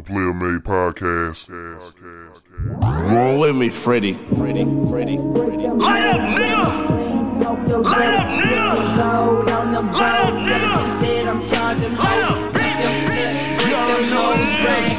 The Player Made Podcast. Roll with me, Freddie. Freddie, Freddie, Freddie. Light up, nigga! Light up, nigga! Light up, nigga! Light up, bitch! You already know what it is.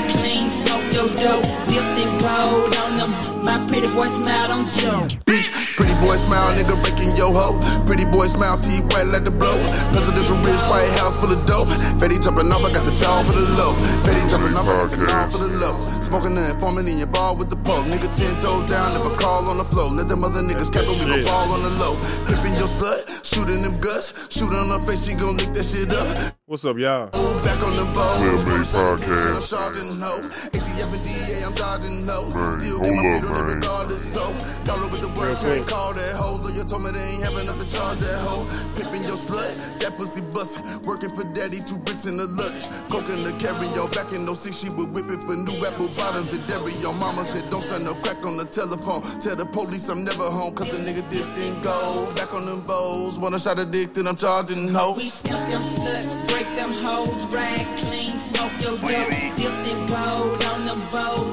My pretty boy smile, don't joke. Bitch, pretty boy smile, nigga breaking yo ho. Pretty boy smile, teeth wet like the blow. Presidential wrist, White House full of dope. Fetty jumping off, I got the dog for the low. Fetty jumping off, I got the dog for the low. Smoking the informant in your bar with the pole. Nigga ten toes down, never call on the floor. Let them other niggas cap on me, go ball on the low. Pippin' your slut, shooting them guts. Shooting on her face, she gon' lick that shit up. What's up, y'all? Ooh, back on the bowl. Player Made Podcast. I'm charging no. ATF and DA, I'm dodging no. Man, Still hold get my up, feet on it man. regardless. So, dollar with the work, Real quick. can't call that hoe. Lawyer told me they ain't have enough to charge that hoe. Pippin' your slut, that pussy bustin'. Working for daddy, two bricks in the luggage. Coking the carry on. Back in 06, she was whipping for new apple bottoms and dairy. Your mama said, don't send no crack on the telephone. Tell the police I'm never home, cause the nigga dipped in gold. Back on them bowls. One shot of dick, then I'm charging hoes. We pimp them sluts, break them hoes, rag clean, smoke your dope, dipped in gold on them bows.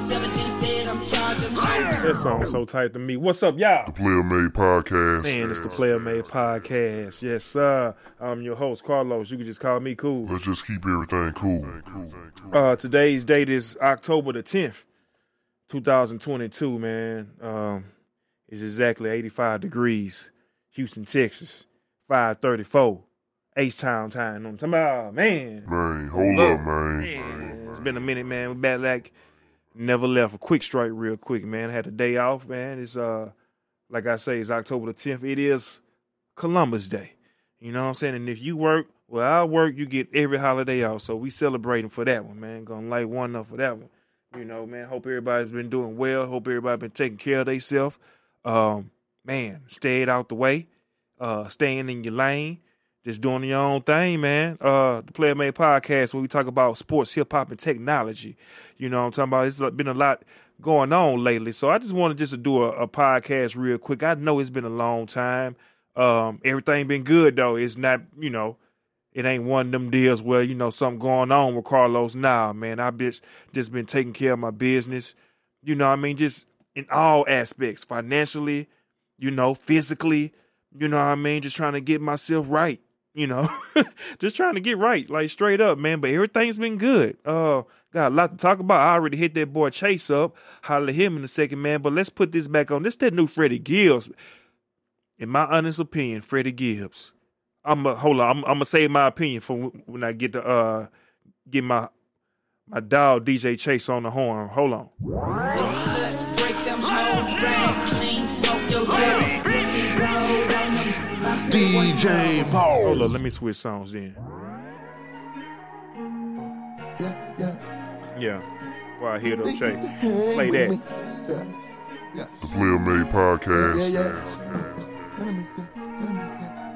Evidence said I'm charging hoes. That song so tight to me. What's up, y'all? The Player Made Podcast. Man, it's the Player Made Podcast. Yes, sir. I'm your host, Carlos. You can just call me Cool. Let's just keep everything cool. Uh, today's date is October the 10th, 2022, man. Um, it's exactly 85 degrees. Houston, Texas, 534. H-Town time. You know I'm talking about? Man. Man, hold Look, up, man. Man, it's been a minute, man. We back like never left. A quick strike, real quick, man. Had a day off, man. It's uh, like I say, it's October the tenth. It is Columbus Day. You know what I'm saying? And if you work, well, I work, you get every holiday off. So we celebrating for that one, man. Gonna light one up for that one. You know, man. Hope everybody's been doing well. Hope everybody been taking care of themselves. Um, man, stayed out the way. Uh, staying in your lane just doing your own thing, man. Uh, the Player Made Podcast, where we talk about sports, hip hop, and technology. You know what I'm talking about? It's been a lot going on lately. So I just wanted just to do a, a podcast real quick. I know it's been a long time. Um, everything been good though. It's not, you know, it ain't one of them deals where, you know, something going on with Carlos. Nah, man. I've just just been taking care of my business. You know I mean? Just in all aspects, financially, you know, physically, you know I mean? Just trying to get myself right you know, just trying to get right, like straight up, man. But everything's been good. Uh, got a lot to talk about. I already hit that boy Chase up, holler him in a second, man. But let's put this back on. This that new Freddie Gibbs. In my honest opinion, Freddie Gibbs. I'm a hold on. I'm, I'm gonna say my opinion for when I get to uh get my my dog DJ Chase on the horn. Hold on. DJ Paul. Hold on. Let me switch songs in. Yeah, yeah. Yeah. While I hear those Chase. Play that. The Player Made Podcast. Yeah, yeah.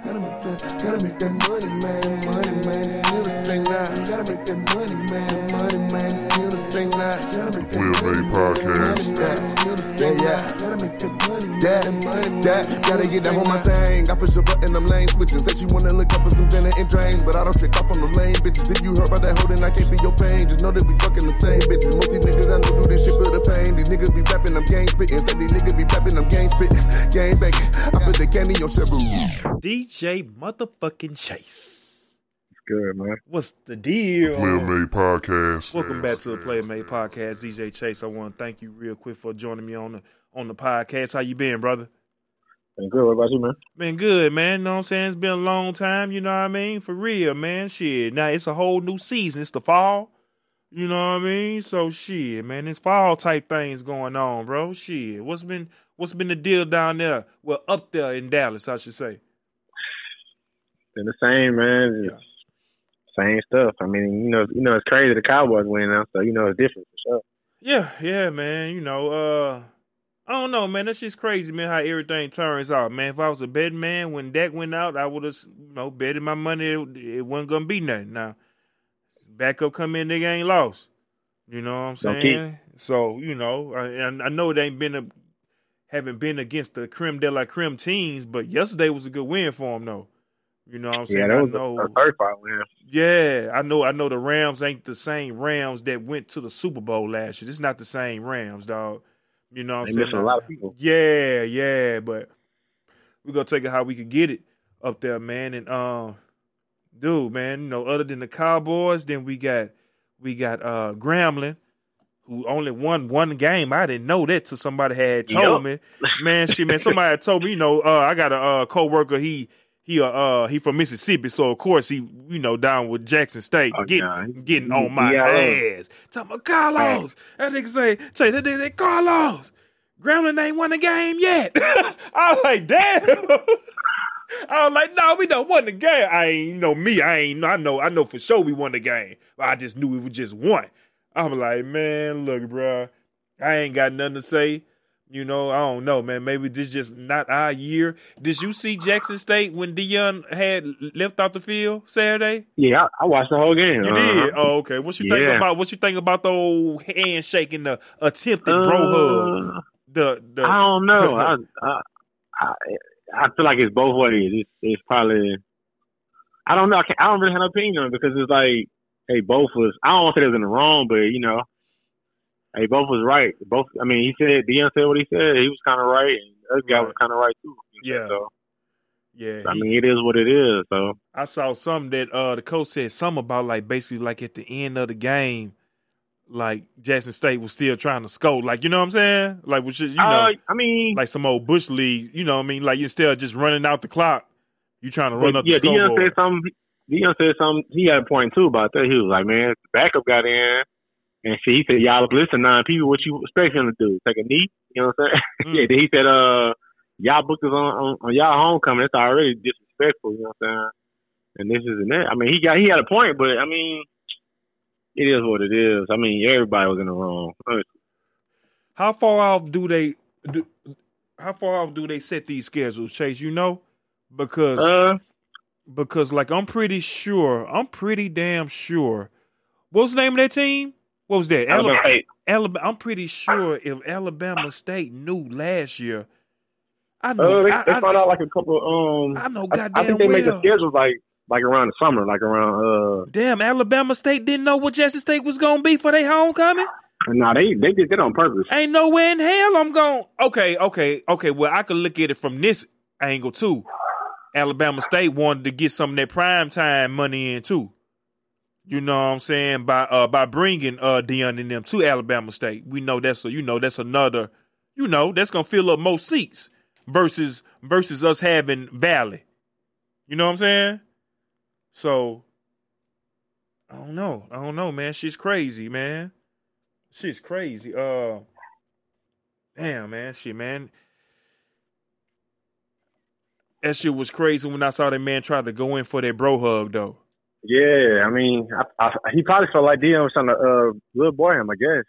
Gotta make that, gotta make money, man, money, man. Still the same now. Gotta make that money, man, money, man. Still the same now. Gotta make that Player money, Made Podcast. Money, man. Still the. Gotta make that money, yeah, money, yeah. Gotta get that on my thing. I push the button, I'm lane switching. Said she wanna look up for some dinner and drains, but I don't trick off on the lane, bitches. If you heard about that hoe, then I can't be your pain. Just know that we fucking the same bitches. Multi niggas, I know do this shit for the pain. These niggas be rapping, I'm gang spitting. Said these niggas be rapping, I'm gang spitting. Gang banging. I put the candy on Cheryl. DJ motherfucking Chase. Good, man. What's the deal? Player Made Podcast. Welcome back to the Player Made Podcast, DJ Chase. I want to thank you real quick for joining me on the on the podcast. How you been, brother? Been good. What about you, man? Been good, man. You know what I'm saying? It's been a long time, you know what I mean? For real, man. Shit. Now it's a whole new season. It's the fall. You know what I mean? So shit, man. It's fall type things going on, bro. Shit. What's been what's been the deal down there? Well, up there in Dallas, I should say. Been the same, man. Just Same stuff. I mean, you know, you know, it's crazy. The Cowboys win now, so you know it's different for sure. Yeah, yeah, man. You know, uh I don't know, man. That's just crazy, man, how everything turns out, man. If I was a betting man when Dak went out, I would have, you know, betted my money it, it wasn't gonna be nothing. Now, backup come in, nigga ain't lost. You know what I'm saying? So, you know, I, I know it ain't been a haven't been against the creme de la creme teams, but yesterday was a good win for him, though. You know what I'm saying? Yeah, that was I know, a, a third fight win. Yeah, I know. I know the Rams ain't the same Rams that went to the Super Bowl last year. It's not the same Rams, dog. You know what I'm They saying? missing a lot of people. Yeah, yeah, but we're gonna take it how we could get it up there, man. And um, dude, man, you know, other than the Cowboys, then we got we got uh Grambling, who only won one game. I didn't know that till somebody had told me. Man, shit, man, somebody had told me, you know, uh, I got a uh, coworker, he he uh, uh he from Mississippi, so of course he you know down with Jackson State, Oh, getting nah, he- getting on my there. ass. Talking about Carlos. That nigga say, say that nigga say Carlos. Grambling ain't won the game yet. I was like, damn. I was like, no, we don't won the game. I ain't you know me. I ain't. I know. I know for sure we won the game. But I just knew we was just won. I'm like, man, look, bro. I ain't got nothing to say. You know, I don't know, man. Maybe this just not our year. Did you see Jackson State when Deion had left off the field Saturday? Yeah, I, I watched the whole game. You Uh-huh. did. Oh, okay. What you think Yeah. about? What you think about the old handshake and the attempted bro hug? Uh, The the I don't know. I, I I I feel like it's both ways. It's, it's probably I don't know. I, can't, I don't really have an opinion on it because it's like hey, both was. I don't want to say they was in the wrong, but you know, hey, both was right. Both. I mean, he said Deion said what he said. He was kind of right, and the other guy was kind of right too. Yeah. So yeah. I he- mean, it is what it is. So I saw something that uh the coach said something about like basically like at the end of the game, like Jackson State was still trying to score. Like you know what I'm saying? Like which is you know uh, I mean, like some old bush league. You know what I mean? Like instead of just running out the clock, you trying to run But, up yeah, the Deion scoreboard. said something. Deion said something. He had a point too about that. He was like, "Man, the backup got in, and see, he said, y'all listen, nine people. What you expect him to do? Take a knee? You know what I'm saying? Mm. yeah. Then he said, uh, y'all booked us on, on, on y'all homecoming. That's already disrespectful. You know what I'm saying? And this is and that. I mean, he got he had a point, but I mean, it is what it is. I mean, everybody was in the wrong. How far off do they do? How far off do they set these schedules, Chase? You know, because Uh, because like I'm pretty sure, I'm pretty damn sure. What's the name of that team? What was that? Alabama Alabama. State. Alabama I'm pretty sure if Alabama State knew last year, I know. Uh, they, I, they I- found out like a couple. Um, I know goddamn I think they well. make the schedules like like around the summer, like around uh. Damn, Alabama State didn't know what Jackson State was gonna be for their homecoming. No, they they did that on purpose. Ain't nowhere in hell I'm going. Okay, okay, okay. Well, I could look at it from this angle too. Alabama State wanted to get some of that prime time money in too. You know what I'm saying by uh by bringing uh Deion and them to Alabama State. We know that's a you know that's another you know that's gonna fill up most seats versus versus us having Valley. You know what I'm saying? So I don't know. I don't know, man. She's crazy, man. She's crazy. Uh, damn, man. Shit, man. That shit was crazy when I saw that man try to go in for that bro hug, though. Yeah, I mean, I, I, he probably felt like Deion was trying to uh, little boy him, I guess.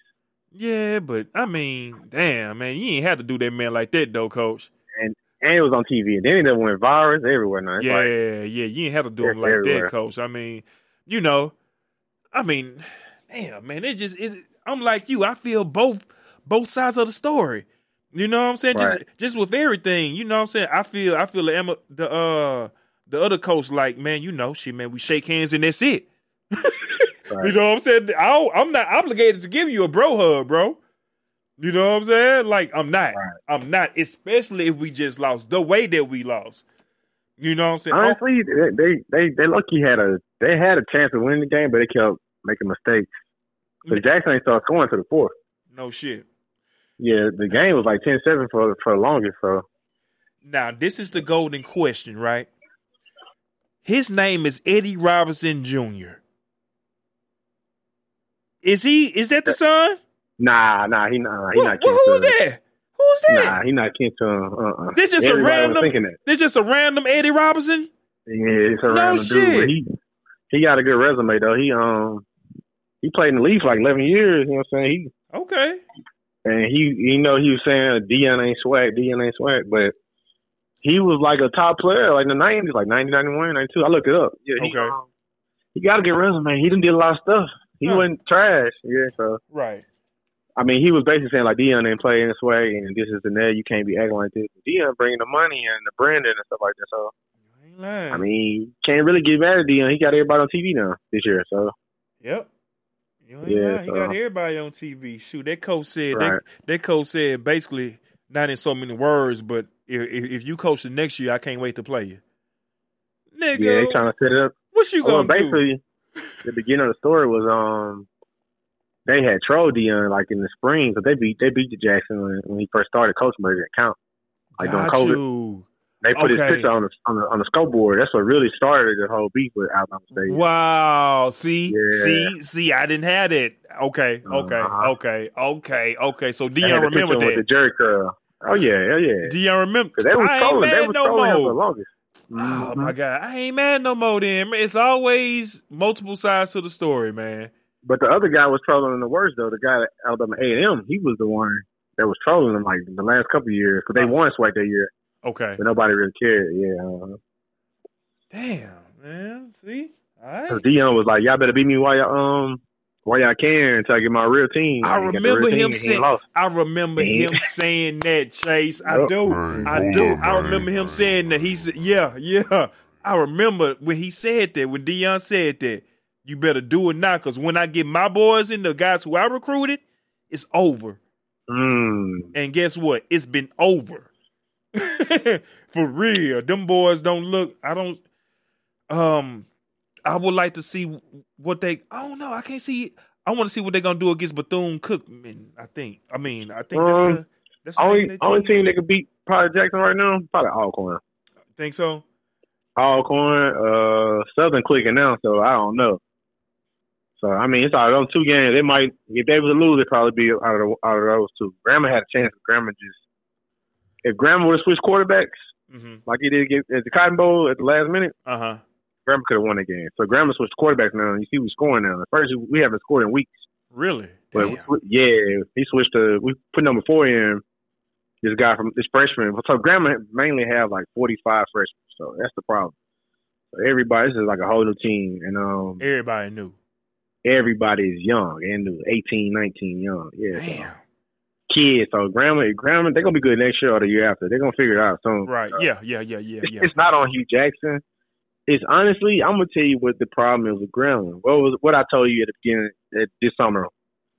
Yeah, but I mean, damn, man, you ain't had to do that man like that, though, coach. And and it was on TV, and then it went viral everywhere now. It's yeah, like, yeah, you ain't have to do him like everywhere. that, coach. I mean, you know, I mean, damn, man, it just it. I'm like you. I feel both both sides of the story. You know what I'm saying? Right. Just just with everything. You know what I'm saying? I feel I feel the the uh the other coach like man, you know, shit, man, we shake hands and that's it. You know what I'm saying? I I'm not obligated to give you a bro hug, bro. You know what I'm saying? Like I'm not. Right. I'm not. Especially if we just lost the way that we lost. You know what I'm saying? Oh, honestly, they they they, they lucky had a they had a chance of winning the game, but they kept making mistakes. So mm. Jackson ain't started scoring to the fourth. no shit. Yeah, the game was like 10-7 for for the longest. So Now, this is the golden question, right? His name is Eddie Robinson Jr. Is he? Is that the son? nah, nah, he nah, he not kin who's that? Who's that? Nah, he not kin to him. Uh-uh. This just a Everybody random- thinking that. This just a random Eddie Robinson. Yeah, it's a No random dude. shit. But he he got a good resume though. He um he played in the league for like eleven years. You know what I'm saying? He Okay. and he you know he was saying Deion ain't swag, Deion ain't swag, but he was like a top player like in the nineties, like 90, 91, 92. I looked it up. Yeah, he, Okay. um, he got a good resume. He didn't did a lot of stuff. He Huh. wasn't trash. Yeah, so Right. I mean, he was basically saying like Deion ain't play in this way, and this is the net. You can't be acting like this. Deion bringing the money and the branding and stuff like that. So Ain't. I mean, can't really get mad at Deion. He got everybody on TV now this year. So Yep. You Yeah, lying. He got everybody on TV. Shoot, that coach said Right. that, that coach said basically not in so many words, but if, if you coach the next year, I can't wait to play you. Nigga, yeah, they trying to set it up. what you gonna do? basically, the beginning of the story was um they had trolled Deion like in the spring, but they beat they beat the Jackson when, when he first started coaching, but it didn't count. Like during Got COVID, you. they put his picture on the on the on the scoreboard. That's what really started the whole beef with Alabama State. Wow. See, Yeah. see, see. I didn't have it. Okay, okay, Uh-huh. okay, okay, okay. So Deion had the remember picture with the that. jerk curl. Oh yeah, hell yeah. Deion remember. They was I ain't trolling. They mad was no trolling him the more. longest. Oh my god, I ain't mad no more. Then it's always multiple sides to the story, man. But the other guy was trolling the worst though. The guy at Alabama A and M, he was the one that was trolling him like the last couple of years because they Uh. won SWAC that year, Okay. but nobody really cared. Yeah. Uh, Damn, man. See, all right. Deion was like, "Y'all better beat me while y'all um while y'all can until I get my real team." I And he got the remember him saying. I remember Yeah. him saying that. Chase, I Yup. do. Man, I do. up, I man. remember him saying that. He said, "Yeah, yeah." I remember when he said that. When Deion said that, you better do it now, because when I get my boys in, the guys who I recruited, it's over. Mm. And guess what? It's been over. For real. Them boys don't look I don't um I would like to see what they I don't know. I can't see I want to see what they're gonna do against Bethune Cookman, I think. I mean, I think that's Um, the that's the Only name only team. team that could beat probably Jackson right now, probably Alcorn. Think so? Alcorn, uh, Southern clicking now, so I don't know. So I mean, it's all those two games. They might, if they was to lose, it'd probably be out of the, out of those two. Grandma had a chance. Grandma just, if Grandma would have switched quarterbacks Mm-hmm. like he did get- at the Cotton Bowl at the last minute, Uh-huh. Grandma could have won the game. So Grandma switched quarterbacks now, and you see who's scoring now. At first, we haven't scored in weeks, Really? but we- yeah, he switched to we put number four in. This guy from this freshman. So Grandma mainly have like forty five freshmen. So that's the problem. So everybody, this is like a whole new team, and um, Everybody new. everybody is young and new, 18, 19, young. Yeah, so kids. So grandma, grandma, they're gonna be good next year or the year after. They're gonna figure it out soon. Right. Yeah, yeah, yeah, yeah, It's, yeah. it's not on Hue Jackson. It's honestly, I'm gonna tell you what the problem is with grandma. What was what I told you at the beginning at this summer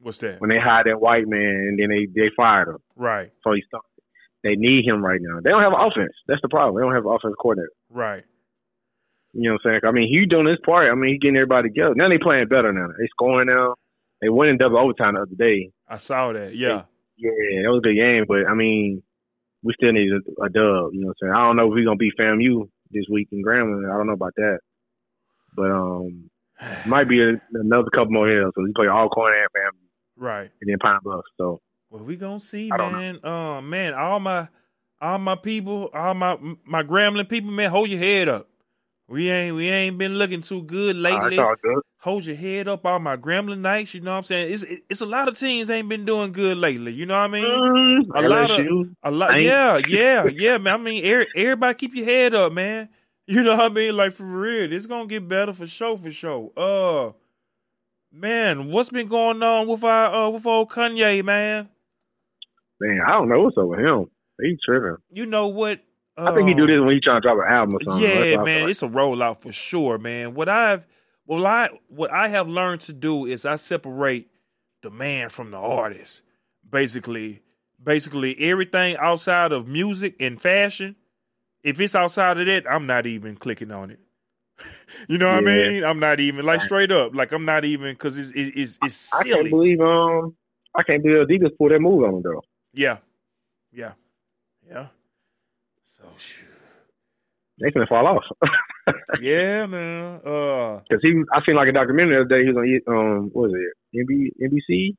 What's that? when they hired that white man and then they they fired him. Right. So he stopped. They need him right now. They don't have offense. That's the problem. They don't have an offensive coordinator. Right. You know what I'm saying? I mean, Hue doing his part. I mean, he getting everybody together. Now they playing better now. They scoring now. They won in double overtime the other day. I saw that. Yeah. Yeah, that was a good game, but I mean, we still need a, a dub. You know what I'm saying? I don't know if we're gonna beat FAMU this week in Grambling. I don't know about that, but um, might be a, another couple more hills. So we play Alcorn and FAMU, Right. and then Pine Bluff. So Well, we gonna see, I man. Uh, man, all my, all my people, all my my Grambling people, man, hold your head up. We ain't we ain't been looking too good lately. good. hold your head up, all my Grambling nights. You know what I'm saying? It's it's a lot of teams ain't been doing good lately. You know what I mean? Mm, A lot of-. A lot, yeah, yeah, yeah, man. I mean, er- everybody keep your head up, man. You know what I mean? Like for real, it's gonna get better for sure, for sure. Uh, man, what's been going on with our uh with old Kanye, man? man, I don't know what's up with him. He tripping. You know what? I think he do um, this when he trying to drop an album or something. Yeah, man, feel it's a rollout for sure, man. What I've well, I what I have learned to do is I separate the man from the artist. Basically, basically everything outside of music and fashion. If it's outside of that, I'm not even clicking on it. you know what I mean? I'm not even like straight up, like I'm not even because it's it's it's, it's I can't believe um I can't believe Adidas pulled that move on though. yeah, yeah, yeah. So shoot. They finna fall off. yeah, man. Uh, Cause he, I seen like a documentary the other day. He was on um, what was it, NB, NBC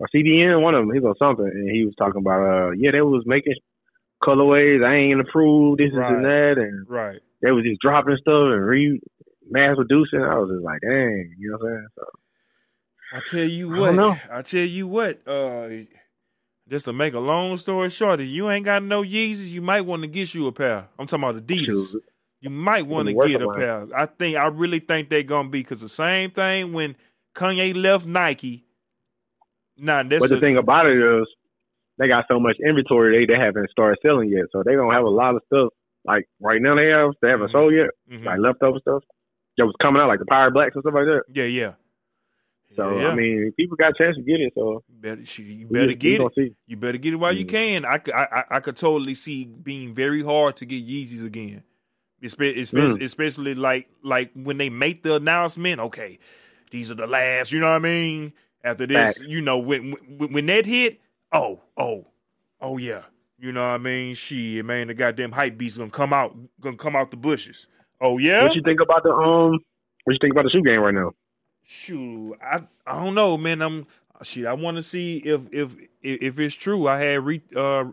or CBN? One of them. He was on something, and he was talking about, uh, yeah, they was making colorways. I ain't approved this Right. and that, and right. they was just dropping stuff and re mass producing. I was just like, dang, you know what I'm saying? So I tell you I what. know. I tell you what. Uh, just to make a long story short, if you ain't got no Yeezys, you might want to get you a pair. I'm talking about Adidas. You might want to get a pair. I think I really think they're gonna be because the same thing when Kanye left Nike. Nah, that's but the a- thing about it is, they got so much inventory they they haven't started selling yet, so they don't have a lot of stuff like right now they have they haven't sold yet, Mhm. like leftover stuff. That was coming out like the Pirate Blacks and stuff like that. Yeah, yeah. So yeah. I mean, people got a chance to get it. So better, you better just- get it. see. You better get it while you Mm. can. I, could- I, I, could totally see being very hard to get Yeezys again, especially, especially, Mm. especially like like when they make the announcement. Okay, these are the last. You know what I mean? After this, Facts. you know when, when when that hit. Oh, oh, oh yeah. You know what I mean? Shit, man, the goddamn hype beast gonna come out, gonna come out the bushes. Oh yeah. What you think about the um? What you think about the shoe game right now? Shoot, I I don't know, man. I'm shit. I want to see if if if it's true. I had re, uh,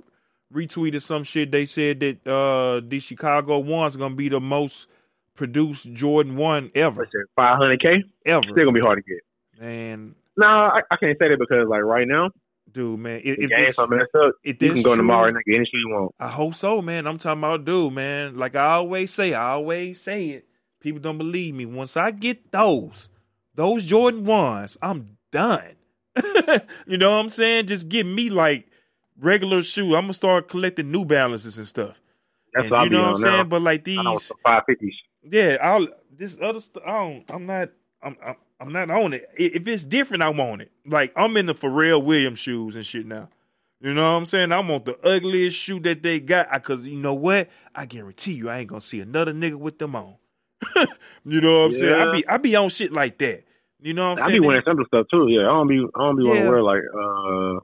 retweeted some shit. They said that uh, the Chicago ones gonna be the most produced Jordan one ever, Five hundred k. ever. Still gonna be hard to get. Man, No, I, I can't say that because like right now, dude, man. If, if this, so messed up. if You can go true, tomorrow and get any shoe you want. I hope so, man. I'm talking about, dude, man. Like I always say, I always say it. People don't believe me. Once I get those, those Jordan ones, I'm done. you know what I'm saying? Just give me like regular shoe. I'm gonna start collecting New Balances and stuff. That's And you know what I'm now. saying? But like these, five fifties. yeah, I'll this other stuff. I don't. I'm not. I'm. I'm, I'm not on it. If it's different, I want it. Like I'm in the Pharrell Williams shoes and shit now. You know what I'm saying? I want the ugliest shoe that they got because you know what? I guarantee you, I ain't gonna see another nigga with them on. you know what I'm saying? I be I be on shit like that. You know what I'm saying? I be wearing simple stuff too. Yeah, I don't be. I don't be Yeah. to wear like. uh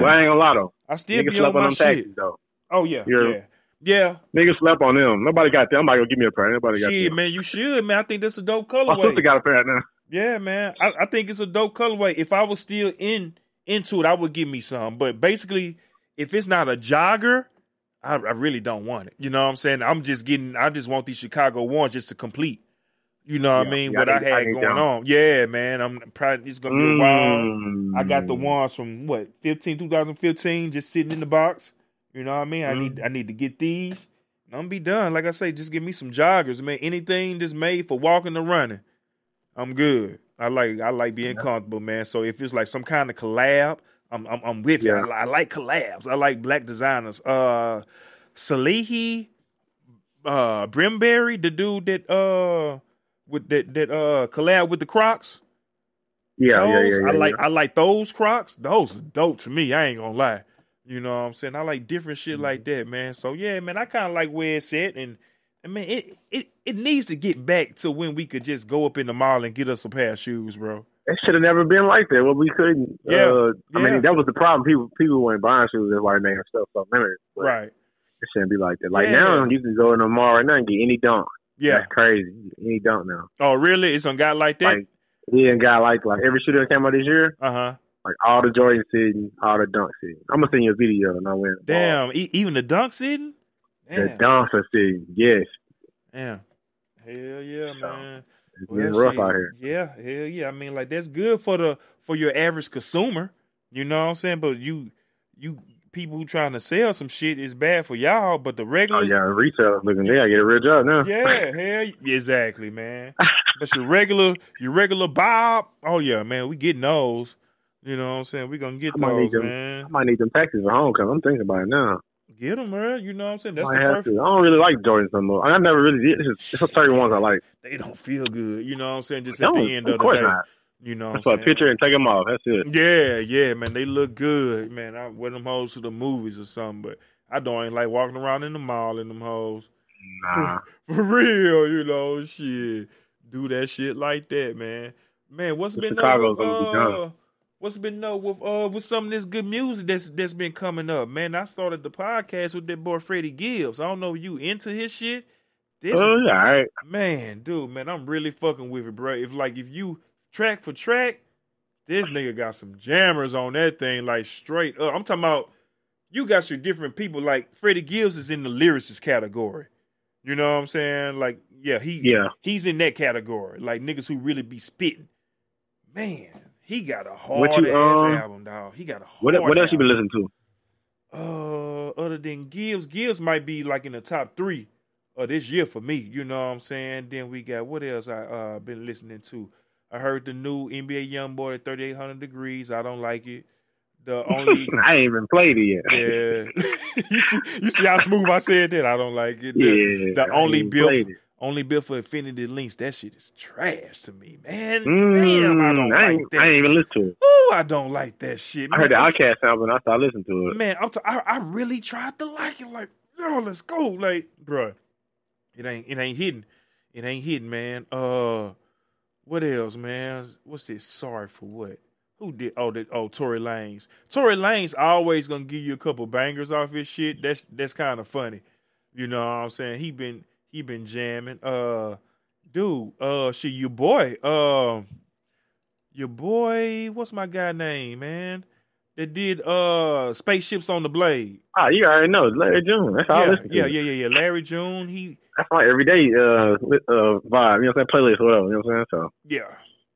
Well, I ain't gonna lie though. I still Niggas be on on my them shit. taxis though. Oh yeah, You're- yeah, yeah. Niggas slept on them. Nobody got them. Nobody gonna give me a pair. Nobody got Shit, them. man, you should, man. I think that's a dope colorway. My sister got a pair now. Yeah, man. I, I think it's a dope colorway. If I was still in into it, I would give me some. But basically, if it's not a jogger, I, I really don't want it. You know what I'm saying? I'm just getting. I just want these Chicago ones just to complete. You know what I mean? yeah, what I I, had going them. on. Yeah, man. I'm probably it's gonna be a while. Mm. I got the ones from what 15, 2015, just sitting in the box. You know what I mean? I need I need to get these. I'm gonna be done. Like I say, just give me some joggers, man. Anything that's made for walking or running, I'm good. I like I like being comfortable, man. So if it's like some kind of collab, I'm I'm, I'm with you. I, Yeah. li- I like collabs. I like black designers. Uh, Salehe, uh, Bembury, the dude that uh with that that uh collab with the Crocs. Yeah, yeah, yeah, yeah. I like yeah. I like those Crocs. Those are dope to me. I ain't gonna lie. You know what I'm saying? I like different shit Mm-hmm. like that, man. So yeah, man, I kind of like where it's at, and I mean, it it it needs to get back to when we could just go up in the mall and get us a pair of shoes, bro. It should have never been like that. Well, we couldn't. Yeah, uh, I yeah. mean, that was the problem. People people weren't buying shoes. That's why they made stuff so limited. Right? It shouldn't be like that. Like Yeah. now, you can go in the mall right now and get any dunk. Yeah. That's crazy. Any dunk now. Oh, really? It's on got like that? Like he ain't got like like every shoe that came out this year. Uh huh. Like all the Jordan sitting, all the dunk sitting. I'm gonna send you a video and I went. Damn. E- even the dunk sitting. The dunks are sitting. Yes, Damn. Hell yeah, So, man. It's Well, rough shit, out here. Yeah, hell yeah. I mean, like that's good for the for your average consumer. You know what I'm saying? But you you people who trying to sell some shit is bad for y'all. But the regular Oh regular, yeah, retail looking. They gotta get a real job now. yeah, hell, exactly, man. but your regular your regular Bob, oh yeah, man, we getting those. You know what I'm saying? We gonna get I those, them. man. I might need them taxes for homecoming. I'm thinking about it now. Get them, man. You know what I'm saying? I That's the have perfect. to. I don't really like Jordans no more. I never really did. It's just certain ones I like. They don't feel good. You know what I'm saying? Just at the end of of the day. not. You know what I'm Just a picture and take them off. That's it. Yeah, yeah, man. They look good, man. I wear them hoes to the movies or something, but I don't ain't like walking around in the mall in them hoes. Nah. For real, you know, shit. Do that shit like that, man. Man, what's been Chicago's be uh, done. What's been up with uh with some of this good music that's that's been coming up, man? I started the podcast with that boy Freddie Gibbs. I don't know if you into his shit. This Oh yeah, all right. man, dude, man, I'm really fucking with it, bro. If like if you track for track, this nigga got some jammers on that thing, like straight up. I'm talking about you got your different people. Like Freddie Gibbs is in the lyricist category. You know what I'm saying? Like, yeah, he Yeah. he's in that category. Like niggas who really be spitting. Man, he got a hard What you, ass um, album, dog. He got a hard What what else you been listening to? Uh, other than Gibbs, Gibbs might be like in the top three of this year for me. You know what I'm saying? Then we got what else I uh been listening to. I heard the new NBA YoungBoy at 3800 degrees. I don't like it. the only I ain't even played it yet. yeah. you see, you see how smooth I said that. I don't like it. The, yeah, the only ain't bill, played it. Only built for Infinity Links. That shit is trash to me, man. Mm, Damn, I don't I like ain't, that. I ain't even listen to it. Oh, I don't like that shit. I heard the man. Outcast album and I started listening to it. Man, I'm t- I, I really tried to like it. Like, yo, let's go. Like, bruh, it ain't it ain't hidden. It ain't hidden, man. Uh, what else, man? What's this? Sorry for what? Who did? Oh, the, oh, Tory Lanez. Tory Lanez always gonna give you a couple bangers off his shit. That's that's kind of funny. You know what I'm saying? He been he been jamming. Uh, dude. Uh, shit, your boy. Um, your boy. What's my guy name, man? That did uh spaceships on the blade. Ah, you already know. Larry June. That's all Yeah, yeah, yeah, yeah, yeah. Larry June. He That's my everyday uh, uh, vibe. You know what I'm saying? Playlist, whatever. You know what I'm saying? So Yeah,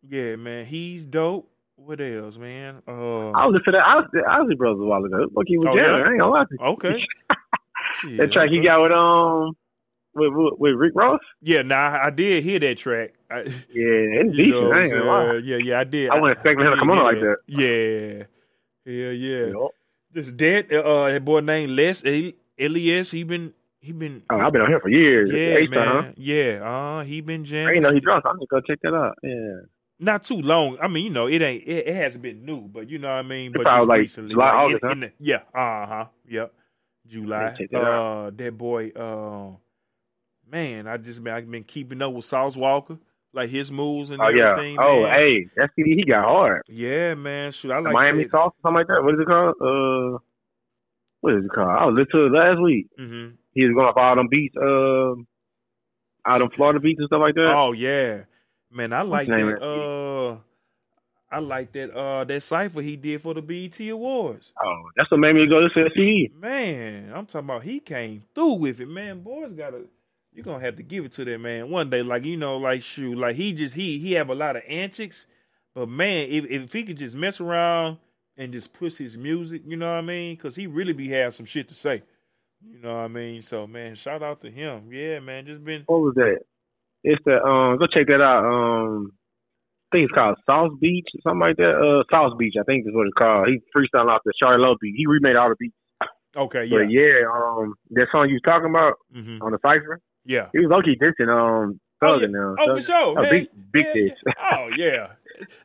yeah, man. He's dope. What else, man? Uh, I was listening to that. I was the Ozzy Brothers a while ago. Look, he was Oh, jamming. yeah? I ain't gonna lie to you. okay. Shit, That track he got with um with, with, Rick Ross. Yeah, nah, I did hear that track. I, Yeah, it's you know decent. I I'm ain't gonna lie. saying? Yeah, yeah, I did. I wasn't expecting him to come on like that. Yeah, yeah, yeah. This dead. Uh, that boy named Les Elias. He been, he been. Oh, I've been on here for years. yeah, H-Town, man. huh? Yeah, uh, he been I jamming. ain't know he dropped. I'm gonna go check that out. Yeah. not too long. I mean, you know, it ain't it, it hasn't been new, but you know what I mean. But probably like recently, July, like, August, in- huh? in the- yeah, uh huh, yep, July. that uh, that boy, uh, man, I just been I've been keeping up with Sauce Walka, like his moves and Oh yeah. Oh man. hey, that CD he got hard. yeah, man. Shoot, I like Miami that. sauce, something like that. What is it called? Uh, what is it called? I was listening to it last week. hmm He was going off all them beats, um, all them Florida beats and stuff like that. Oh yeah, man. I like that. of Uh, I like that. Uh, that cipher he did for the BET Awards. Oh, that's what made me go listen to CD. Man, I'm talking about he came through with it, man. Boys gotta you're gonna have to give it to that man one day. Like, you know, like shoot, like he just he he have a lot of antics, but man, if if he could just mess around and just push his music, you know what I mean? Cause he really be have some shit to say. You know what I mean? So man, shout out to him. Yeah, man, just been What was that? It's the um. Go check that out. Um, I think it's called Sauce Beach or something like that. Uh, Sauce Beach, I think is what it's called. He freestyled off the Charlie Low beat. He remade all the beats. okay, yeah. But yeah, um, that song you was talking about hmm on the cipher, Yeah. he was lucky dissing um Oh, Thug yeah. and them. Oh, for sure. Oh, big big diss. Oh yeah.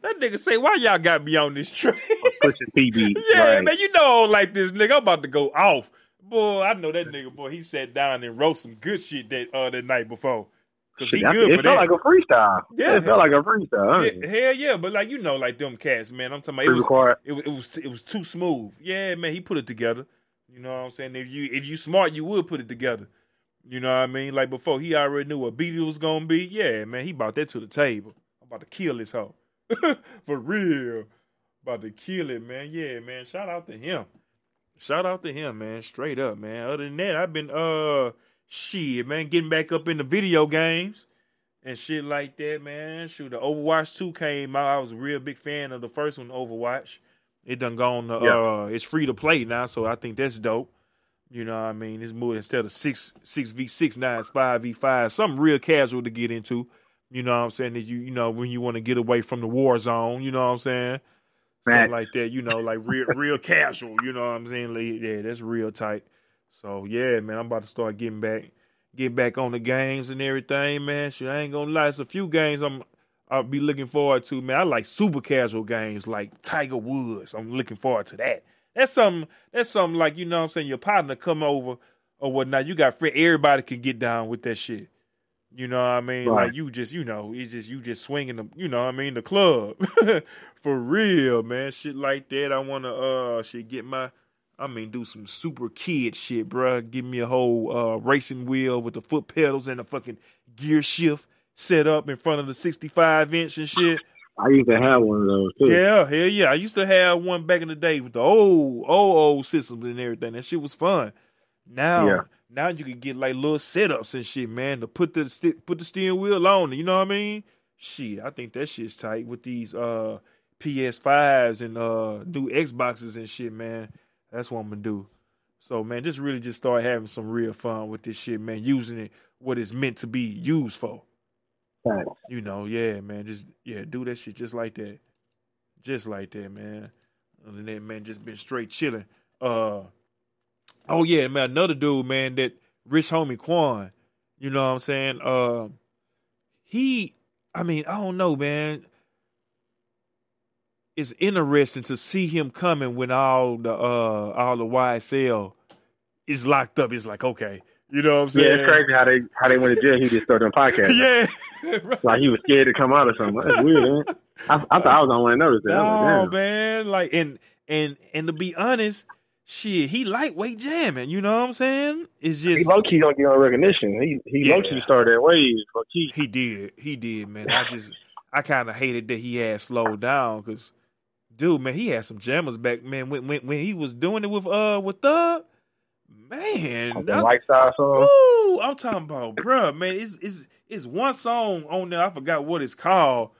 That nigga say, why y'all got me on this train? Pushing PB. Yeah, right. man, you know I don't like this nigga. I'm about to go off. Boy, I know that nigga, boy. He sat down and wrote some good shit that uh the night before. Cause he good it for felt that. like a freestyle. Yeah. it felt like a freestyle. Huh? yeah, hell yeah, but like you know, like them cats, man. I'm talking about it was it, was- it was it was too smooth. Yeah, man, he put it together. You know what I'm saying? If you if you smart, you would put it together. You know what I mean? Like before, he already knew what beat it was gonna be. Yeah, man, he brought that to the table. I'm about to kill this hoe. For real. About to kill it, man. Yeah, man. Shout out to him. Shout out to him, man. Straight up, man. Other than that, I've been uh shit, man, getting back up in the video games and shit like that, man. Shoot, the Overwatch 2 came out. I was a real big fan of the first one, Overwatch. It done gone to, Yeah. uh it's free to play now, so I think that's dope. You know what I mean? It's more instead of six six v six now it's five v five. Something real casual to get into. You know what I'm saying? That you you know when you want to get away from the war zone. You know what I'm saying? Something like that. You know, like real real casual. You know what I'm saying? Like, yeah, that's real tight. So yeah, man, I'm about to start getting back get back on the games and everything, man. Shit, I ain't gonna lie, it's a few games I'm I'll be looking forward to, man. I like super casual games like Tiger Woods. I'm looking forward to that. That's something that's something like, you know what I'm saying, your partner come over or whatnot. You got friend everybody can get down with that shit. You know what I mean? Right. Like you just, you know, it's just you just swinging the, you know what I mean, the club. For real, man. Shit like that. I wanna uh shit get my I mean, do some super kid shit, bro. Give me a whole uh, racing wheel with the foot pedals and a fucking gear shift set up in front of the 65 inch and shit. I used to have one of those too. Yeah, hell yeah. I used to have one back in the day with the old, old, old systems and everything. That shit was fun. Now, Yeah. now you can get like little setups and shit, man, to put the sti- put the steering wheel on. You know what I mean? Shit, I think that shit's tight with these uh PS5s and uh new Xboxes and shit, man. That's what I'm gonna do. So man, just really just start having some real fun with this shit, man. Using it what it's meant to be used for. Facts. You know, yeah, man. Just yeah, do that shit just like that. Just like that, man. And that, man, just been straight chilling. Uh, oh yeah, man, another dude, man, that rich homie Quan. You know what I'm saying? Uh, he, I mean, I don't know, man. It's interesting to see him coming when all the uh all the YSL is locked up. It's like okay, you know what I'm saying? Yeah, it's crazy how they how they went to jail. He just started doing podcast. yeah, like he was scared to come out or something. That's weird, man. I, I thought I was the only one that noticed that. I was No, like, damn. man. Like and and and to be honest, shit, he lightweight jamming. You know what I'm saying? It's He just low key don't get no recognition. He he Yeah. low key started that. Low he did, he did, man. I just I kind of hated that he had slowed down because, dude, man, he had some jammers back, man. When when when he was doing it with uh with Thug, man, I'm- lifestyle song. Woo! I'm talking about, bruh, man. It's it's it's one song on there. I forgot what it's called,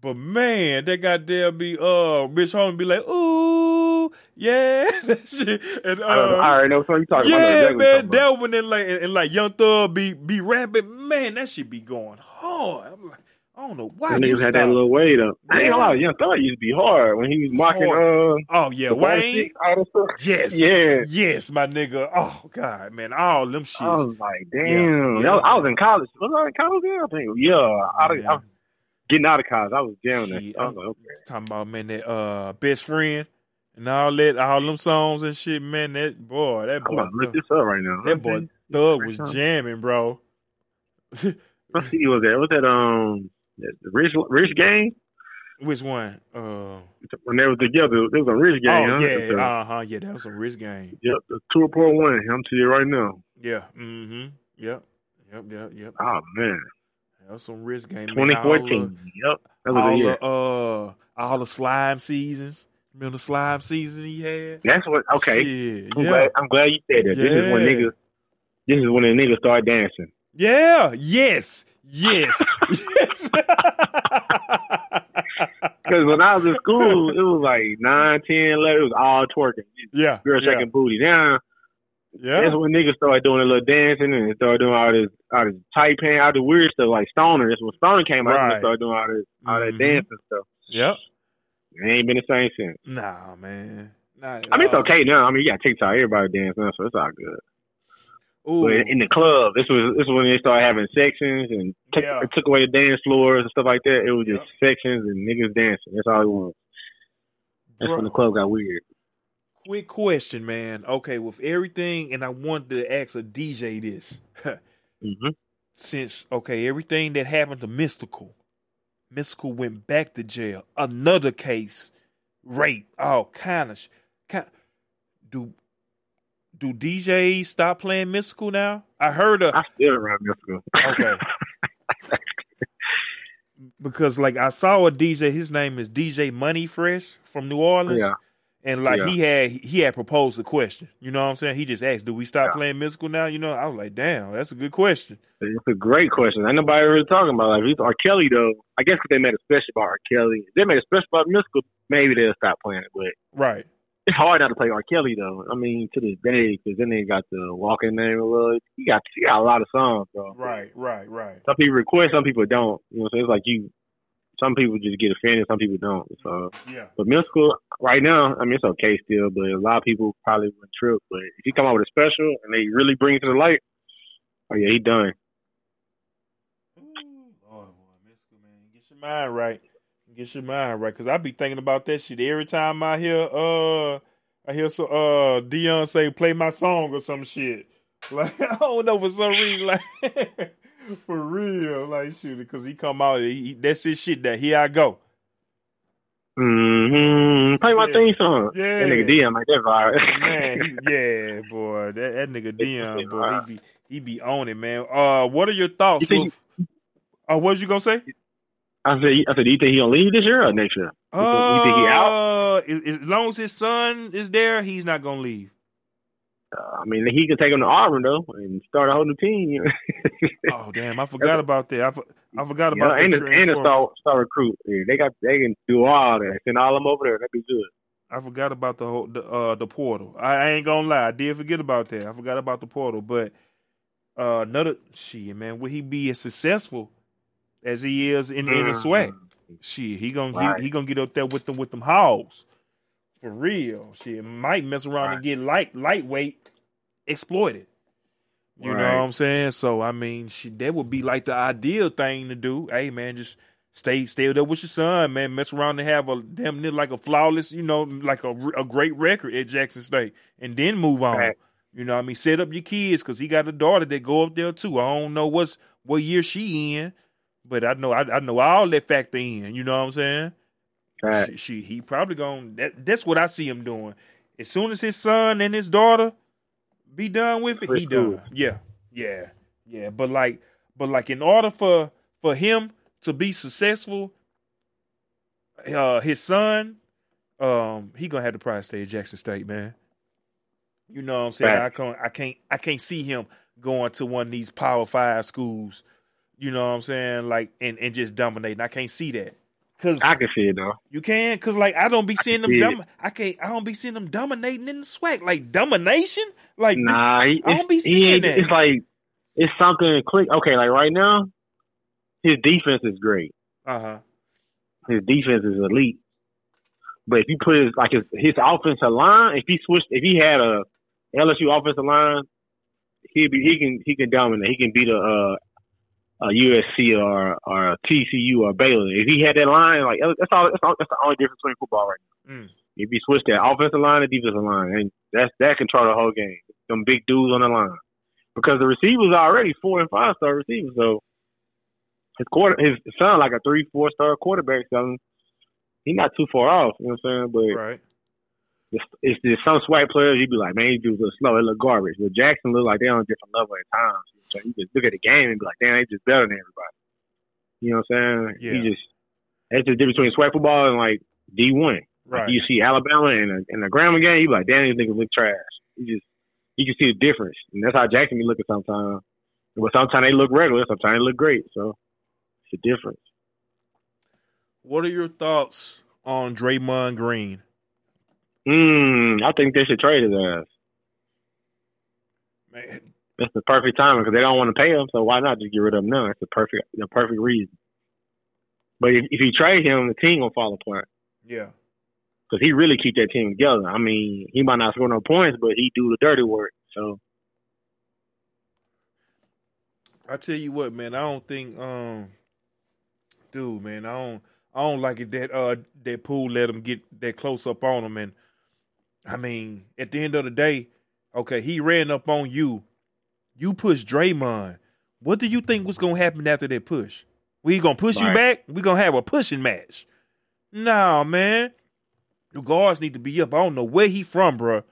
but man, that goddamn be uh, Rich Homie be like, ooh, yeah, that shit, and uh, I, don't know, I already know what you talking about. Yeah, what you're man, about. that one and like and, and like Young Thug be be rapping, man, that should be going hard. I'm like, I don't know why Them niggas had that little weight up. I ain't gonna lie, Young Thug used to be hard when he was mocking uh Oh yeah, Wayne. Wayne, all that stuff. Yes, Yeah. yes, my nigga. Oh god, man, all them shits. I was like, damn. Yeah. That I was in college. Was I in college? Yeah, I think. Yeah, I, Yeah. I was getting out of college. I was jamming that. Shit, I was I'm like, okay. talking about man that uh best friend and all that all them songs and shit, man. That boy, that boy, look this up right now. that boy Thug was jamming, bro. CD was that? Was that um the Rich Rich Gang? Which one? Uh, When they was together, it was a Rich Gang. oh huh? yeah, uh huh, yeah. That was a Rich Gang. Yep, the two report one. I'm to you right now. Yeah, mm-hmm. Yep, yep, yep, yep. Oh man, That was some Rich Gang. 2014. Yep, that was All the, year. all the uh, all the slime seasons. Remember the slime season he had? That's what. Okay, Shit, I'm yeah. glad. I'm glad you said that. This is when niggas. This is when the niggas start dancing. Yeah. Yes. Yes. yes. Because when I was in school, it was like 9, 10, 11. It was all twerking. yeah. Girl yeah. shaking booty. Now Yeah. that's when niggas started doing a little dancing and started doing all this, all this tight pants, all the weird stuff like Stoner. That's when Stoner came out Right. and started doing all this, all that dancing stuff. Yep. It ain't been the same since. Nah, man. Nah, I mean, it's uh, okay now. I mean, you got TikTok, everybody dance now, so it's all good. In the club, this was this was when they started having sections and took, Yeah. it took away the dance floors and stuff like that. It was just sections and niggas dancing. That's all it was. That's when the club got weird. Quick question, man. Okay, with everything, and I wanted to ask a DJ this. hmm Since okay, everything that happened to Mystikal, Mystikal went back to jail. Another case, rape, all kind of. Kind, do do DJs stop playing Mystikal now? I heard a I still around Mystikal. okay. because like I saw a DJ, his name is DJ Money Fresh from New Orleans. Yeah. And like Yeah. he had he had proposed a question. You know what I'm saying? He just asked, Do we stop Yeah. playing Mystikal now? You know, I was like, damn, that's a good question. It's a great question. Ain't nobody really talking about it. Like, it's R. Kelly, though, I guess if they made a special about R. Kelly. If they made a special about Mystikal, maybe they'll stop playing it. But Right. It's hard not to play R. Kelly, though. I mean, to this day, because then they got the Walking Name a little. You got, you got a lot of songs, bro. Right, right, right. Some people request, some people don't. You know, so it's like you. Some people just get offended, some people don't. So, Yeah. but Mystikal right now, I mean, it's okay still, but a lot of people probably would trip. But if you come out with a special and they really bring it to the light, oh yeah, he done. Ooh, Lord, boy, Mystikal man, get your mind right. Get your mind right, cause I be thinking about that shit every time I hear uh I hear so uh Deion say play my song or some shit. Like I don't know for some reason, like for real, like shit, because he come out, he, that's his shit. That here I go. Mm-hmm. Play my Yeah. theme song. Yeah. That nigga DM like that vibe. Man, he, yeah, boy, that, that nigga Deion, boy, he be he be on it, man. Uh, what are your thoughts? Think- with, uh, what was you gonna say? I said, I said, do you think he gonna leave this year or next year? You think, you think he out? Uh, as, as long as his son is there, he's not gonna leave. Uh, I mean, he could take him to Auburn though and start a whole new team. Oh damn, I forgot about that. I, for- I forgot about and and a star, star recruit. Yeah, they got they can do all that. Send all them over there. That'd be good. I forgot about the whole the, uh the portal. I, I ain't gonna lie, I did forget about that. I forgot about the portal, but uh another shit, man, will he be as successful as he is in, the mm. swag? Shit, he gonna Right. he, he gonna get up there with them with them hogs For real. Shit. Might mess around and get light lightweight exploited. You know what I'm saying? So I mean, shit, that would be like the ideal thing to do. Hey man, just stay stay there with your son, man. Mess around and have a damn near like a flawless, you know, like a, a great record at Jackson State, and then move on. Right. You know what I mean? Set up your kids because he got a daughter that go up there too. I don't know what's what year she in, but I know I, I know all that factor in. You know what I'm saying? Right. She, she he probably going that that's what I see him doing. As soon as his son and his daughter be done with it, he cool. done. Yeah. Yeah. Yeah. But like but like in order for for him to be successful, uh his son, um, he gonna have to probably stay at Jackson State, man. You know what I'm saying? I can't I can't I can't see him going to one of these power five schools. You know what I'm saying? Like and, and just dominating. I can't see that. Cause I can see it though. you can, cause like I don't be seeing them dom- I can't. I don't be seeing them dominating in the swag, like domination. Like this- Nah, he, I don't be he seeing that. It's like it's something click. Okay, like right now, his defense is great. uh huh. His defense is elite. But if you put his like his his offensive line, if he switched, if he had a LSU offensive line, he'd be he can he can dominate. He can beat a uh, a USC or or a TCU or Baylor. If he had that line, like that's all. That's, all, that's the only difference between football right now. Mm. If you switch that offensive line and defensive line, and that's that control the whole game. Them big dudes on the line, because the receivers are already four and five star receivers. So his quarter, his son, like a three four star quarterback. So he's not too far off. You know what I'm saying? But Right. it's, it's there's some swipe players you'd be like, man, these dudes look slow. They look garbage. But Jackson look like they're on a different level at times. So you just look at the game and be like, damn, they just better than everybody. You know what I'm saying? Yeah. He just that's the difference between swipe football and like D one. Right. You see Alabama in a in a Grambling game, you be like, damn, these niggas look trash. You just you can see the difference, and that's how Jackson be looking sometimes. But sometimes they look regular, sometimes they look great. So it's a difference. What are your thoughts on Draymond Green? Mm, I think they should trade his ass. Man, That's the perfect timing because they don't want to pay him. So why not just get rid of him now? That's the perfect the perfect reason. But if, if you trade him, the team gonna fall apart yeah. because he really keep that team together. I mean, he might not score no points, but he do the dirty work. So I tell you what, man. I don't think, um, dude, man. I don't. I don't like it that uh that Poole let him get that close up on him, and I mean, at the end of the day, okay, he ran up on you. You push Draymond. What do you think was gonna happen after that push? We gonna push you back? We gonna have a pushing match? Nah, man. The guards need to be up. I don't know where he from, bruh.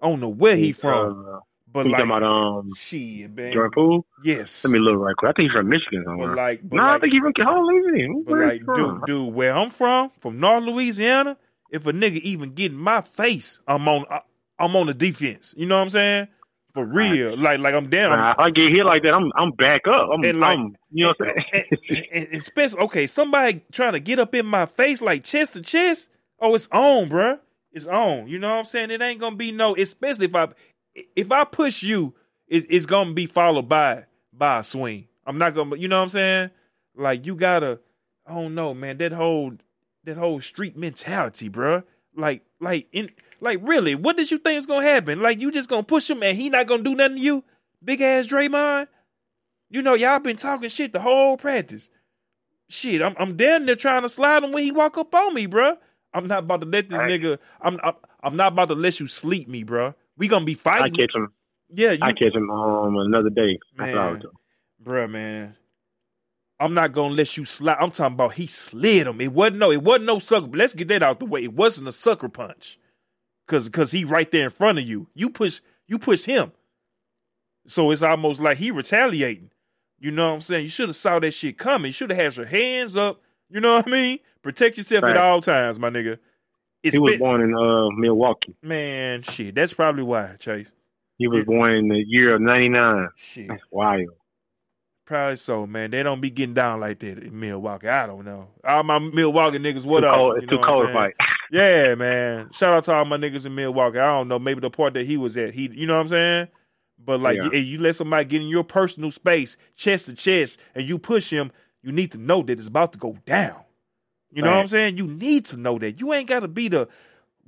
I don't know where he from, Uh, but like, about um shit, man. Jordan Poole? Yes, Let me look right quick. I think he's from Michigan but somewhere. like, but no, I think he's from Hold on, let me see. but like, from? dude, dude, where I'm from, from North Louisiana, if a nigga even get in my face, I'm on, I, I'm on the defense. You know what I'm saying? For real, like, like I'm down. Nah, if I get hit like that, I'm I'm back up. I'm, And, like, I'm you know what I'm saying? and, and- and especially, okay, somebody trying to get up in my face like chest to chest. Oh, it's on, bruh. It's on. You know what I'm saying? It ain't gonna be no. Especially if I if I push you, it, it's gonna be followed by by a swing. I'm not gonna. You know what I'm saying? Like you gotta. I don't know, man. That whole that whole street mentality, bruh. Like like in like really, what did you think is gonna happen? Like you just gonna push him and he not gonna do nothing to you, big ass Draymond. You know, y'all been talking shit the whole practice. Shit, I'm I'm down there trying to slide him when he walk up on me, bruh. I'm not about to let this Right. nigga. I'm, I'm I'm not about to let you sleep me, bruh. We gonna be fighting. I catch him. yeah, you, I catch him um another day. That's what I would Man. bruh, man. I'm not gonna let you slide. I'm talking about he slid him. It wasn't no. It wasn't no sucker. Let's get that out the way. It wasn't a sucker punch, cause cause he right there in front of you. You push you push him, so it's almost like he retaliating. You know what I'm saying? You should have saw that shit coming. You should have had your hands up. You know what I mean? Protect yourself at all times, my nigga. It's He was been- born in uh Milwaukee. man, shit. That's probably why, Chase. He was born in the year of '99. Shit. That's wild. Probably so, man. They don't be getting down like that in Milwaukee. I don't know. All my Milwaukee niggas, what too up? cold, You it's know too cold to fight. Yeah, man. Shout out to all my niggas in Milwaukee. I don't know, maybe the part that he was at, he, you know what I'm saying? But like, Yeah. you, you let somebody get in your personal space, chest to chest, and you push him, you need to know that it's about to go down. You know what I'm saying? You need to know that. You ain't got to be the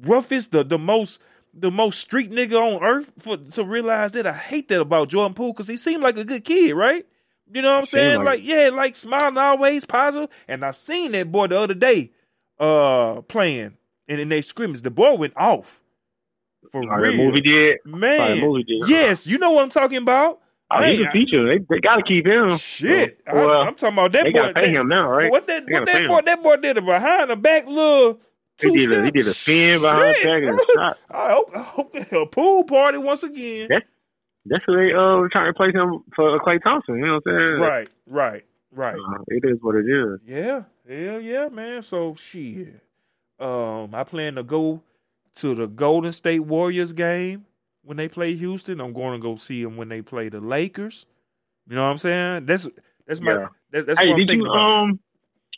roughest, the the most the most street nigga on earth for to realize that I hate that about Jordan Poole because he seemed like a good kid, right? You know what I'm saying? like Like, yeah, like smiling always positive. And I seen that boy the other day uh playing and in they scrimmage. The boy went off. For Like real. movie did. Man. movie did. Yes, you know what I'm talking about? Oh, he's a teacher. They they gotta keep him. Shit. well, I, am talking about that boy. they boy. gotta pay him now, right? What that what that him. boy that boy did a behind the back little He did a he did a spin behind the back and a shot. I hope, I hope a Poole Party once again. That's that's what they uh trying to replace him for Klay Thompson. You know what I'm saying? Right, right, right. Uh, it is what it is. Yeah, hell yeah, man. So shit. Um, I plan to go to the Golden State Warriors game when they play Houston. I'm going to go see them when they play the Lakers. You know what I'm saying? That's that's my Yeah. that's, that's hey, what I'm did thinking you about. um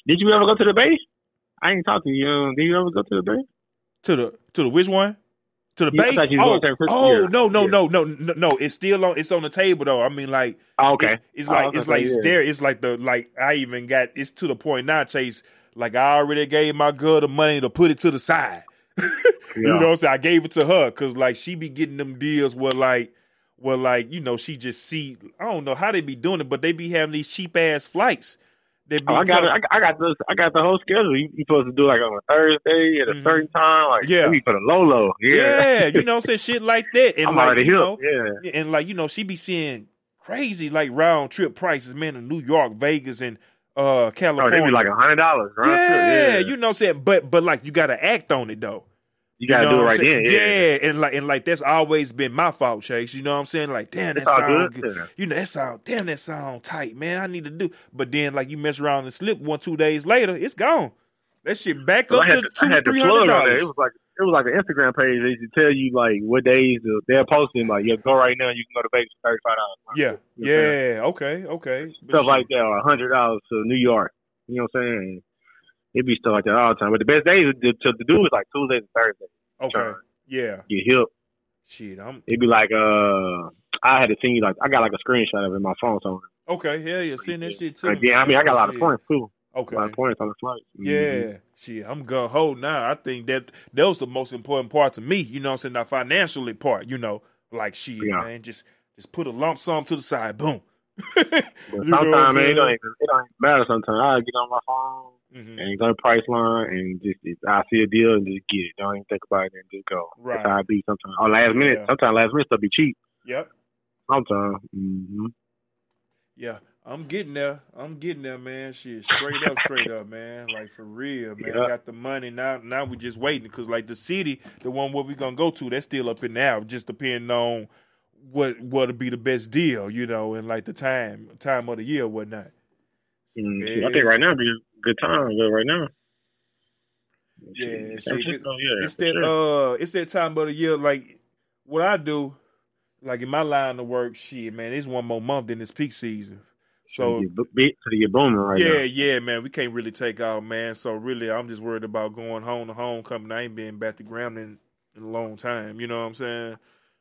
did you ever go to the Bay? I ain't talking to you. Um, did you ever go to the Bay? To the to the which one? To the Yeah, Bay? Oh, oh no no Yeah. no no no no! It's still on. It's on the table though. I mean, like Oh, okay. It- it's Oh, like it's like it's there. It's like the like I even got. It's to the point now, Chase. Like I already gave my girl the money to put it to the side. You know what I'm saying? I gave it to her because like she be getting them deals where like where like you know she just see. I don't know how they be doing it, but they be having these cheap ass flights. They be Oh, I got it. I, got this. I got the whole schedule. You, you supposed to do like on a Thursday at a Mhm. certain time. Like Yeah. for the low low. Yeah. yeah, you know what I'm saying? Shit like that. And I'm like, already you know, Yeah. Yeah, and like you know, she be seeing crazy like round trip prices, man, in New York, Vegas, and uh California. Oh, they be like a hundred dollars. yeah, Yeah. you know what I'm saying. But but like you got to act on it though. You gotta know do it right then. Yeah. and like and like that's always been my fault, Chase. You know what I'm saying? Like, damn, that sound good. good. You know, that sound damn, that sound tight, man. I need to do. But then like you mess around and slip one two days later, it's gone. That shit back up to I two three hundred there. It dollars. was like it was like an Instagram page. They used to tell you like what days they're posting. Like, yeah, go right now. You can go to Vegas for thirty five dollars. Yeah, yeah, okay, okay. But stuff shit. like that, or a hundred dollars to New York. You know what I'm saying? It'd be stuff like that all the time. But the best days to, to, to do is like Tuesdays and Thursdays. Okay, yeah. Get hip. Shit, I'm It'd be like uh, I had to send you like I got like a screenshot of it in my phone somewhere. okay. Hell yeah, send that shit to Uh, me. yeah, I mean I got a lot of points too. Okay. Lot points on the flight. Mhm. Yeah, shit, I'm gun ho now. I think that that was the most important part to me. You know what I'm saying? The financially part, you know, like shit, Yeah. man, just just put a lump sum to the side, boom. But You know what I'm sometimes man, it don't even, it don't matter. Sometimes I get on my phone Mhm. and go to Priceline and just just- I see a deal and just get it. Don't even think about it and just go. Right. That's how I be sometimes. Or last minute, Yeah. sometimes last minute stuff be cheap. Yep. Sometimes. hmm Yeah, I'm getting there. I'm getting there, man. Shit, straight up, straight up, man. Like for real, man. Yeah. I got the money now. Now we just waiting because like the city, the one where we gonna go to, that's still up in the air. Just depending on what what'll be the best deal, you know, and like the time time of the year, or whatnot. Mm, I think right now be a good time. But right now. Yeah, San shit, Francisco, yeah, it's that sure. uh, it's that time of the year. Like what I do, like in my line of work, shit, man, it's one more month than it's peak season. So to get, be- to get booming right yeah, now. yeah, man, we can't really take out, man. So really, I'm just worried about going home to homecoming. I ain't been back to Grambling in a long time. You know what I'm saying?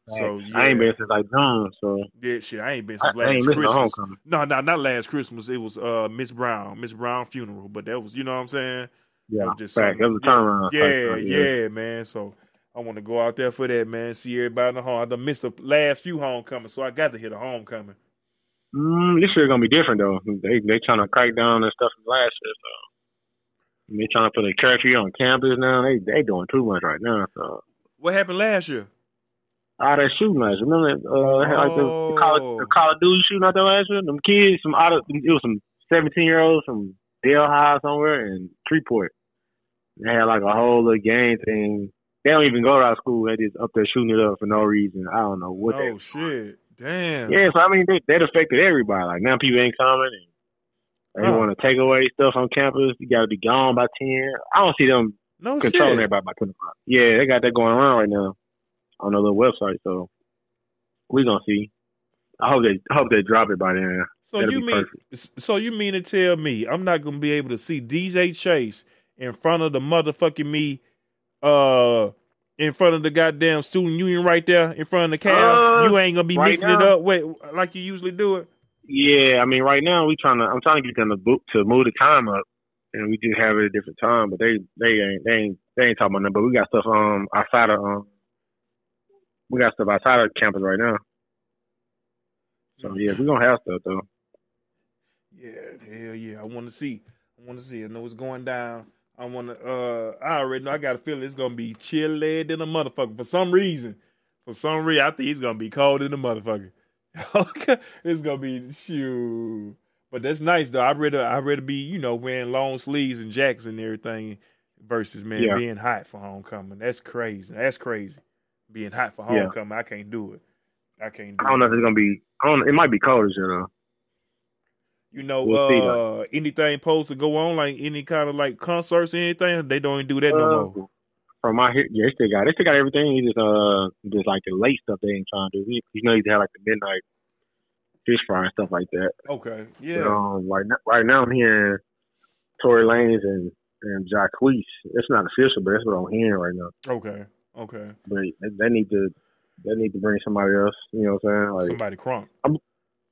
So yeah, I ain't been since like June, so yeah, shit, I ain't been since I last ain't Christmas. homecoming. No, no, not last Christmas. It was uh Miss Brown, Miss Brown funeral. But that was, you know what I'm saying? Yeah, was just fact. That was a turnaround. Yeah, Fact, yeah, man. So I want to go out there for that, man. See everybody in the home. I done missed the last few homecomings, so I got to hit a homecoming. Mm, this year gonna be different though. They they trying to crack down and stuff from last year, so they trying to put a curfew on campus now. They they doing too much right now. So What happened last year? all that shooting last year. Remember that, uh, had like the, the Call Oh. of, the Call of Duty shooting out there last year. Them kids, some out of it was some seventeen year olds from Dale High somewhere in Shreveport. They had like a whole little gang thing. They don't even go to our school. They just up there shooting it up for no reason. I don't know what. Oh shit! Damn. Yeah, so I mean, they, that affected everybody. Like now, people ain't coming, and they Huh. want to take away stuff on campus. You got to be gone by ten. I don't see them No controlling shit. everybody by ten o'clock. Yeah, they got that going around right now on their little website. So we gonna see. I hope they I hope they drop it by then. So That'll you mean perfect. so you mean to tell me I'm not gonna be able to see DJ Chase in front of the motherfucking me, uh, in front of the goddamn student union right there in front of the cab? Uh, you ain't gonna be right mixing it up wait like you usually do it. Yeah, I mean, right now we trying to. I'm trying to get them to book to move the time up and we just have it a different time. But they they ain't they ain't they ain't talking about nothing. But we got stuff um outside of um we got stuff outside of campus right now. So yeah, we gonna have stuff though. Yeah, hell yeah. I want to see. I want to see. I know it's going down. I want to. Uh, I already know. I got a feeling it's gonna be chilly than a motherfucker for some reason. For some reason, I think it's gonna be cold in the motherfucker. okay, it's gonna be shoot. But that's nice though. I'd rather I'd rather be you know wearing long sleeves and jackets and everything versus man Yeah. being hot for homecoming. That's crazy. That's crazy. Being hot for Yeah. homecoming, I can't do it. I can't do I don't know if it's gonna be. I don't. It might be cold as you know. You know, We'll see, uh, anything supposed to go on, like any kind of like concerts or anything, they don't even do that no more. Uh, from my hear, yeah, they still got they still got everything. You just uh just like the late stuff they ain't trying to do. You you know, you had like the midnight fish fry and stuff like that. Okay, But, yeah, um, right now, right now I'm hearing Tory Lanez and and Jacquees. It's not official, but that's what I'm hearing right now. okay, okay. But they, they need to they need to bring somebody else. You know what I'm saying? Like Somebody crunk.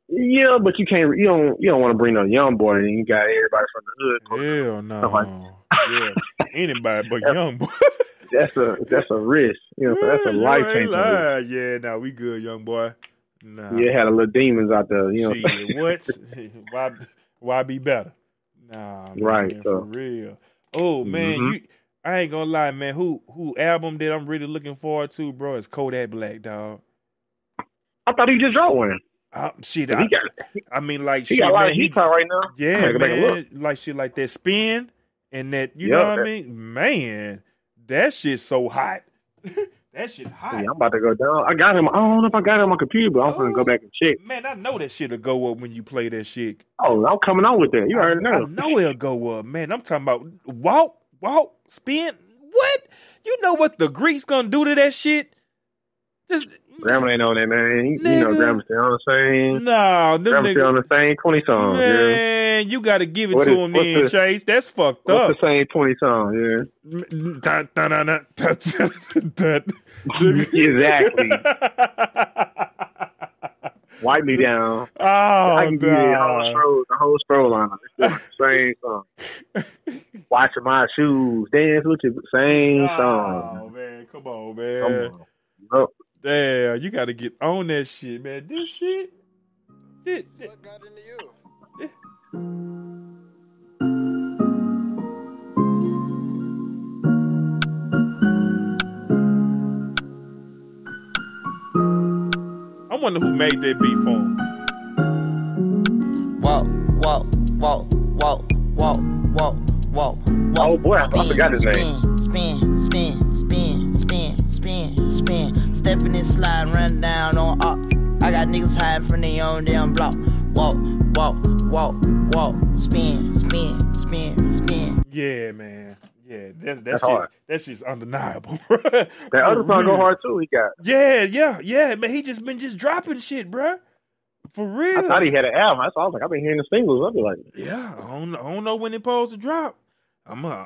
Yeah, but you can't. You don't. You don't want to bring no YoungBoy, and you got everybody from the hood. Hell no. Stuff like- yeah, anybody but YoungBoy. That's a that's a risk. You know, so that's a life changing. Yeah, nah, we good, YoungBoy. Nah. Yeah, had a little demons out there. You know, what I'm saying? Shit, what? why? Why be better? Nah, man, Right, for so- real. Oh man, Mhm. you. I ain't gonna lie, man. Who who album that I'm really looking forward to, bro? Is Kodak Black, dog. I thought he just dropped one. Uh, shit, I, got I mean, like, he shit, got a lot man, of heat out right now. Yeah, I gotta make a look. man. Like shit like that spin and that you Yeah, know what I mean? Man, that shit's so hot. that shit hot. Yeah, I'm about to go down. I got him. I don't know if I got him on my computer, but I'm gonna go back and check. Man, I know that shit'll go up when you play that shit. Oh, I'm coming on with that. You already know. I know it'll go up, man. I'm talking about walk, walk, spin. What? You know what the Greeks gonna do to that shit? Just Grandma ain't on that, man. You, you know, Nigga. Grandma still on the same. no, them Grandma still on the same twenty songs. Yeah. Man, you gotta give it What to is- him then, the- Chase. That's fucked What's up. the same twenty songs? Yeah. Dun, dun, dun, dun, dun, dun, dun. Exactly. Wipe me down. oh, I can give you the whole scroll, the whole scroll line. It's the same song. Washing my shoes, dance with you, same Oh song. Oh man, come on, man. Come on. Damn, you got to get on that shit, man. This shit, shit, shit. I wonder who made that beat for him. walk, walk, walk, walk, walk, walk, walk, walk. Oh, boy, I- I forgot his name. Spin, spin, spin, spin, spin, spin. Stepping and slide, run down on ops. I got niggas hiding from their own damn block. Walk, walk, walk, walk. Spin, spin, spin, spin. Yeah, man. Yeah, that's that's, That's shit, hard. that's just undeniable. Bro. That other song go hard too. He got. Yeah, yeah, yeah, man. He just been just dropping shit, bruh. For real. I thought he had an album. That's why I was like, I've been hearing the singles. I'll be like, Yeah, I don't, I don't know when it supposed to drop. I'm uh,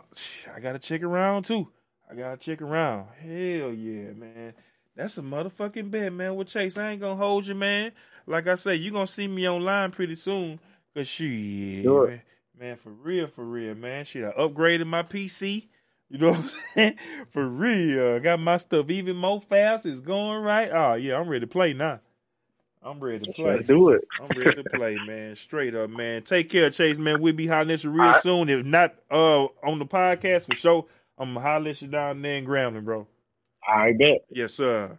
I gotta check around too. I gotta check around. Hell yeah, man. That's a motherfucking bet, man. With Chase, I ain't gonna hold you, man. Like I say, you gonna see me online pretty soon. Cause shit, Do it. man, man, for real, for real, man. Shit, I upgraded my PC. You know what I'm saying? For real. I got my stuff even more fast. It's going right. Oh yeah, I'm ready to play now. I'm ready to play. let's do it. I'm ready to play, man. Straight up, man. Take care, Chase, man. We'll be hollering at you real right. soon. If not uh on the podcast for sure, I'm gonna holler at you down there in Grambling, bro. I bet. Yes, sir.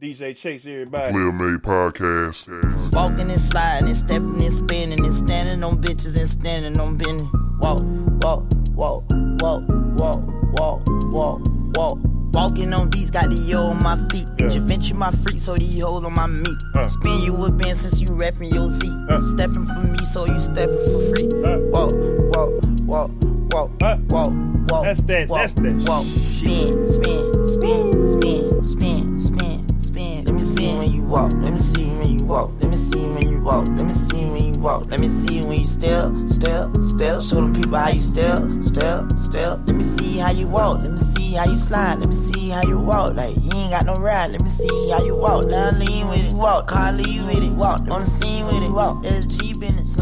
DJ Chase, everybody. Player Made Podcast. Walking and sliding and stepping and spinning and standing on bitches and standing on business. Walk, walk, walk, walk, walk, walk, walk, walk. Walking on beats, got the yo on my feet. Yeah. Javinci my freak, so these hoes on my meat. Uh. Spin you a bin since you reppin' your Z. Uh. Stepping for me, so you stepping for free. Uh. Walk, walk, walk, walk, Uh. walk, walk. That's that- walk, that's that Walk, spin, spin, spin, spin, spin, spin, spin. Let me see when you walk. Let me see when you walk. Let me see when you walk. Let me see when you walk. Let me see when you step, step, step. Show them people how you step, step, step. Let me see how you walk. Let me see how you slide. Let me see how you walk. Like you ain't got no ride. Let me see how you walk. Now lean with it, walk. Car lean with it, walk. On the scene with it, walk. SG.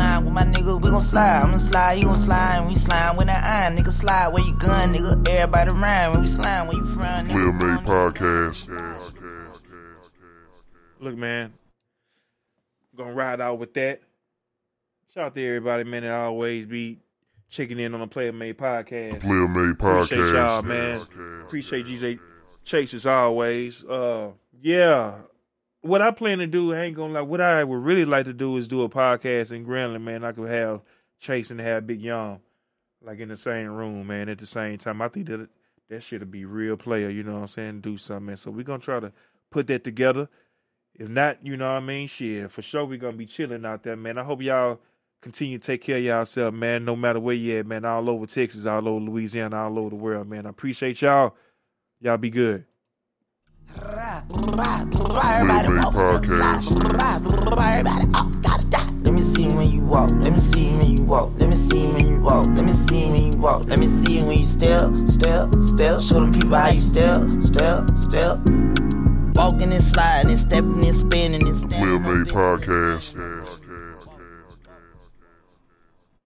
Slime with my nigga, we gon' slide. I'ma slide, you gon' slide. We slime with that iron, nigga. Slide where you gun, nigga. Everybody rhyme when we slime where you from, nigga. Player Made Podcast. Look, man, gonna ride out with that. Shout out to everybody, man, that always be checking in on the Player Made podcast. Player Made Podcast. Appreciate y'all, man. Appreciate DJ Chase as always. Uh, yeah. What I plan to do, I ain't gonna lie. What I would really like to do is do a podcast in Grambling, man. I could have Chase and have Big Young, like in the same room, man. At the same time, I think that that should be real player. You know what I'm saying? Do something, man. So we're gonna try to put that together. If not, you know what I mean? Shit, for sure we're gonna be chilling out there, man. I hope y'all continue to take care of yourself, man. No matter where you at, man. All over Texas, all over Louisiana, all over the world, man. I appreciate y'all. Y'all be good. Let me see when you walk. Let me see when you walk. Let me see when you walk. Let me see when you walk. Let me see when you step, step, step. Show them people how you step, step, step. Walking and sliding and stepping and spinning and standing. On Made. Podcast.